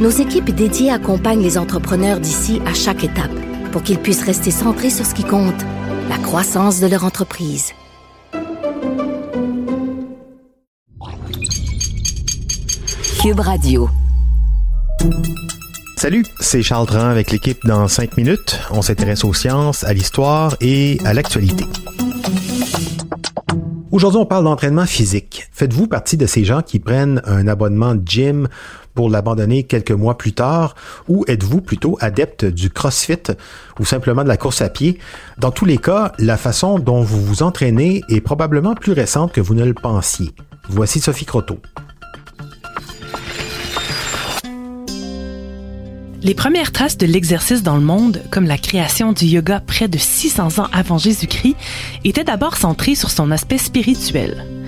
nos équipes dédiées accompagnent les entrepreneurs d'ici à chaque étape pour qu'ils puissent rester centrés sur ce qui compte, la croissance de leur entreprise. Cube Radio. Salut, c'est Charles Dran avec l'équipe dans 5 minutes. On s'intéresse aux sciences, à l'histoire et à l'actualité. Aujourd'hui, on parle d'entraînement physique. Faites-vous partie de ces gens qui prennent un abonnement de gym pour l'abandonner quelques mois plus tard? Ou êtes-vous plutôt adepte du CrossFit ou simplement de la course à pied? Dans tous les cas, la façon dont vous vous entraînez est probablement plus récente que vous ne le pensiez. Voici Sophie Croteau. Les premières traces de l'exercice dans le monde, comme la création du yoga près de 600 ans avant Jésus-Christ, étaient d'abord centrées sur son aspect spirituel.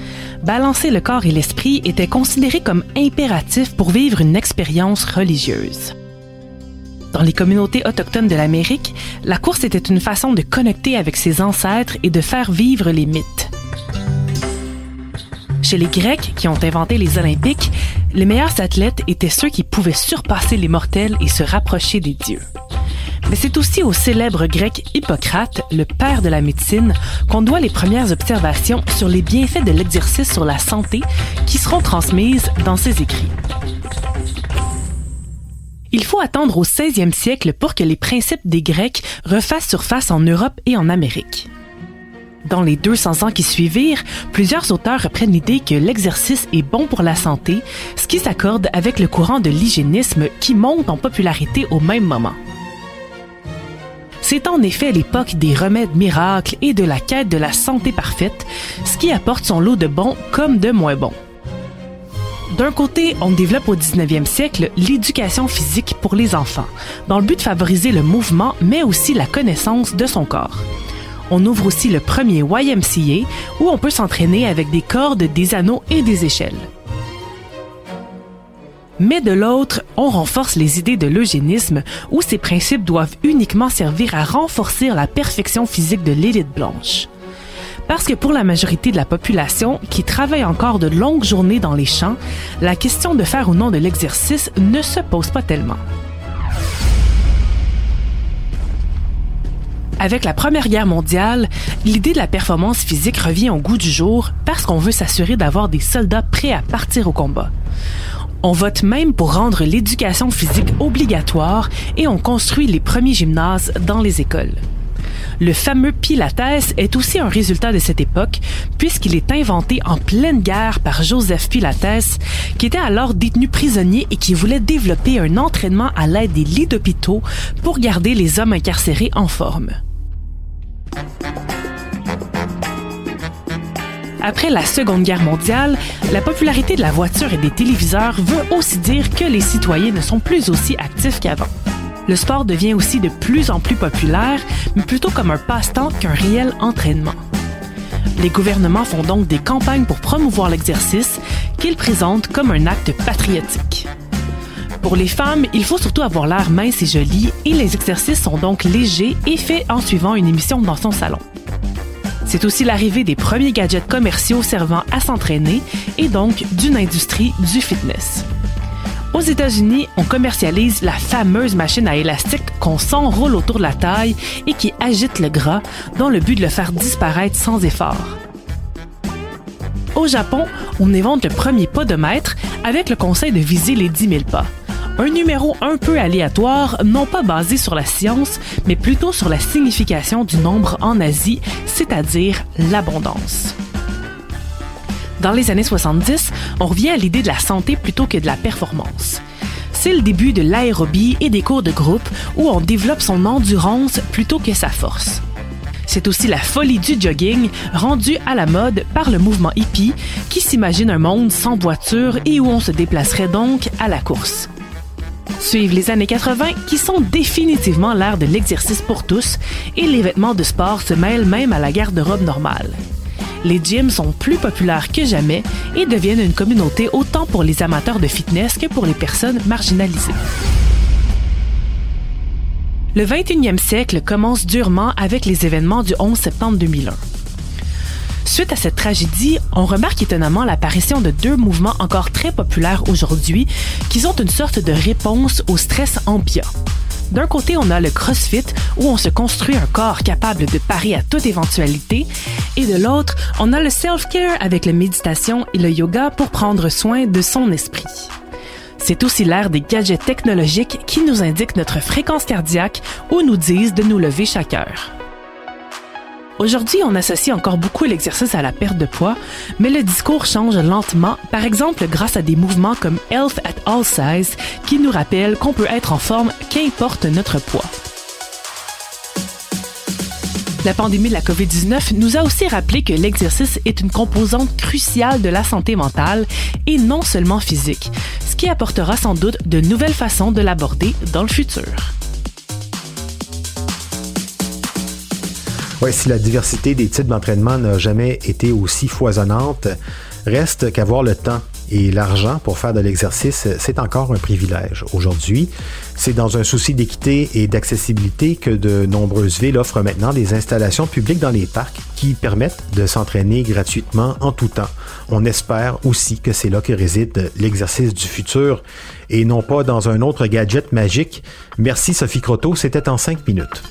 Balancer le corps et l'esprit était considéré comme impératif pour vivre une expérience religieuse. Dans les communautés autochtones de l'Amérique, la course était une façon de connecter avec ses ancêtres et de faire vivre les mythes. Chez les Grecs qui ont inventé les Olympiques, les meilleurs athlètes étaient ceux qui pouvaient surpasser les mortels et se rapprocher des dieux. Mais c'est aussi au célèbre grec Hippocrate, le père de la médecine, qu'on doit les premières observations sur les bienfaits de l'exercice sur la santé qui seront transmises dans ses écrits. Il faut attendre au 16e siècle pour que les principes des Grecs refassent surface en Europe et en Amérique. Dans les 200 ans qui suivirent, plusieurs auteurs reprennent l'idée que l'exercice est bon pour la santé, ce qui s'accorde avec le courant de l'hygiénisme qui monte en popularité au même moment. C'est en effet l'époque des remèdes miracles et de la quête de la santé parfaite, ce qui apporte son lot de bons comme de moins bons. D'un côté, on développe au 19e siècle l'éducation physique pour les enfants, dans le but de favoriser le mouvement mais aussi la connaissance de son corps on ouvre aussi le premier YMCA où on peut s'entraîner avec des cordes, des anneaux et des échelles. Mais de l'autre, on renforce les idées de l'eugénisme où ces principes doivent uniquement servir à renforcer la perfection physique de l'élite blanche. Parce que pour la majorité de la population qui travaille encore de longues journées dans les champs, la question de faire ou non de l'exercice ne se pose pas tellement. Avec la Première Guerre mondiale, l'idée de la performance physique revient au goût du jour parce qu'on veut s'assurer d'avoir des soldats prêts à partir au combat. On vote même pour rendre l'éducation physique obligatoire et on construit les premiers gymnases dans les écoles. Le fameux Pilates est aussi un résultat de cette époque, puisqu'il est inventé en pleine guerre par Joseph Pilates, qui était alors détenu prisonnier et qui voulait développer un entraînement à l'aide des lits d'hôpitaux pour garder les hommes incarcérés en forme. Après la Seconde Guerre mondiale, la popularité de la voiture et des téléviseurs veut aussi dire que les citoyens ne sont plus aussi actifs qu'avant. Le sport devient aussi de plus en plus populaire, mais plutôt comme un passe-temps qu'un réel entraînement. Les gouvernements font donc des campagnes pour promouvoir l'exercice qu'ils présentent comme un acte patriotique. Pour les femmes, il faut surtout avoir l'air mince et joli et les exercices sont donc légers et faits en suivant une émission dans son salon. C'est aussi l'arrivée des premiers gadgets commerciaux servant à s'entraîner et donc d'une industrie du fitness. Aux États-Unis, on commercialise la fameuse machine à élastique qu'on s'enroule autour de la taille et qui agite le gras dans le but de le faire disparaître sans effort. Au Japon, on invente le premier pas de mètre avec le conseil de viser les 10 000 pas un numéro un peu aléatoire, non pas basé sur la science, mais plutôt sur la signification du nombre en Asie, c'est-à-dire l'abondance. Dans les années 70, on revient à l'idée de la santé plutôt que de la performance. C'est le début de l'aérobie et des cours de groupe où on développe son endurance plutôt que sa force. C'est aussi la folie du jogging, rendue à la mode par le mouvement hippie, qui s'imagine un monde sans voiture et où on se déplacerait donc à la course. Suivent les années 80 qui sont définitivement l'ère de l'exercice pour tous et les vêtements de sport se mêlent même à la garde-robe normale. Les gyms sont plus populaires que jamais et deviennent une communauté autant pour les amateurs de fitness que pour les personnes marginalisées. Le 21e siècle commence durement avec les événements du 11 septembre 2001. Suite à cette tragédie, on remarque étonnamment l'apparition de deux mouvements encore très populaires aujourd'hui qui sont une sorte de réponse au stress ambiant. D'un côté, on a le CrossFit, où on se construit un corps capable de parer à toute éventualité, et de l'autre, on a le self-care avec la méditation et le yoga pour prendre soin de son esprit. C'est aussi l'ère des gadgets technologiques qui nous indiquent notre fréquence cardiaque ou nous disent de nous lever chaque heure. Aujourd'hui, on associe encore beaucoup l'exercice à la perte de poids, mais le discours change lentement, par exemple grâce à des mouvements comme Health at All Size qui nous rappellent qu'on peut être en forme qu'importe notre poids. La pandémie de la COVID-19 nous a aussi rappelé que l'exercice est une composante cruciale de la santé mentale et non seulement physique, ce qui apportera sans doute de nouvelles façons de l'aborder dans le futur. Ouais, si la diversité des types d'entraînement n'a jamais été aussi foisonnante, reste qu'avoir le temps et l'argent pour faire de l'exercice, c'est encore un privilège. Aujourd'hui, c'est dans un souci d'équité et d'accessibilité que de nombreuses villes offrent maintenant des installations publiques dans les parcs qui permettent de s'entraîner gratuitement en tout temps. On espère aussi que c'est là que réside l'exercice du futur et non pas dans un autre gadget magique. Merci Sophie Croteau, c'était en cinq minutes.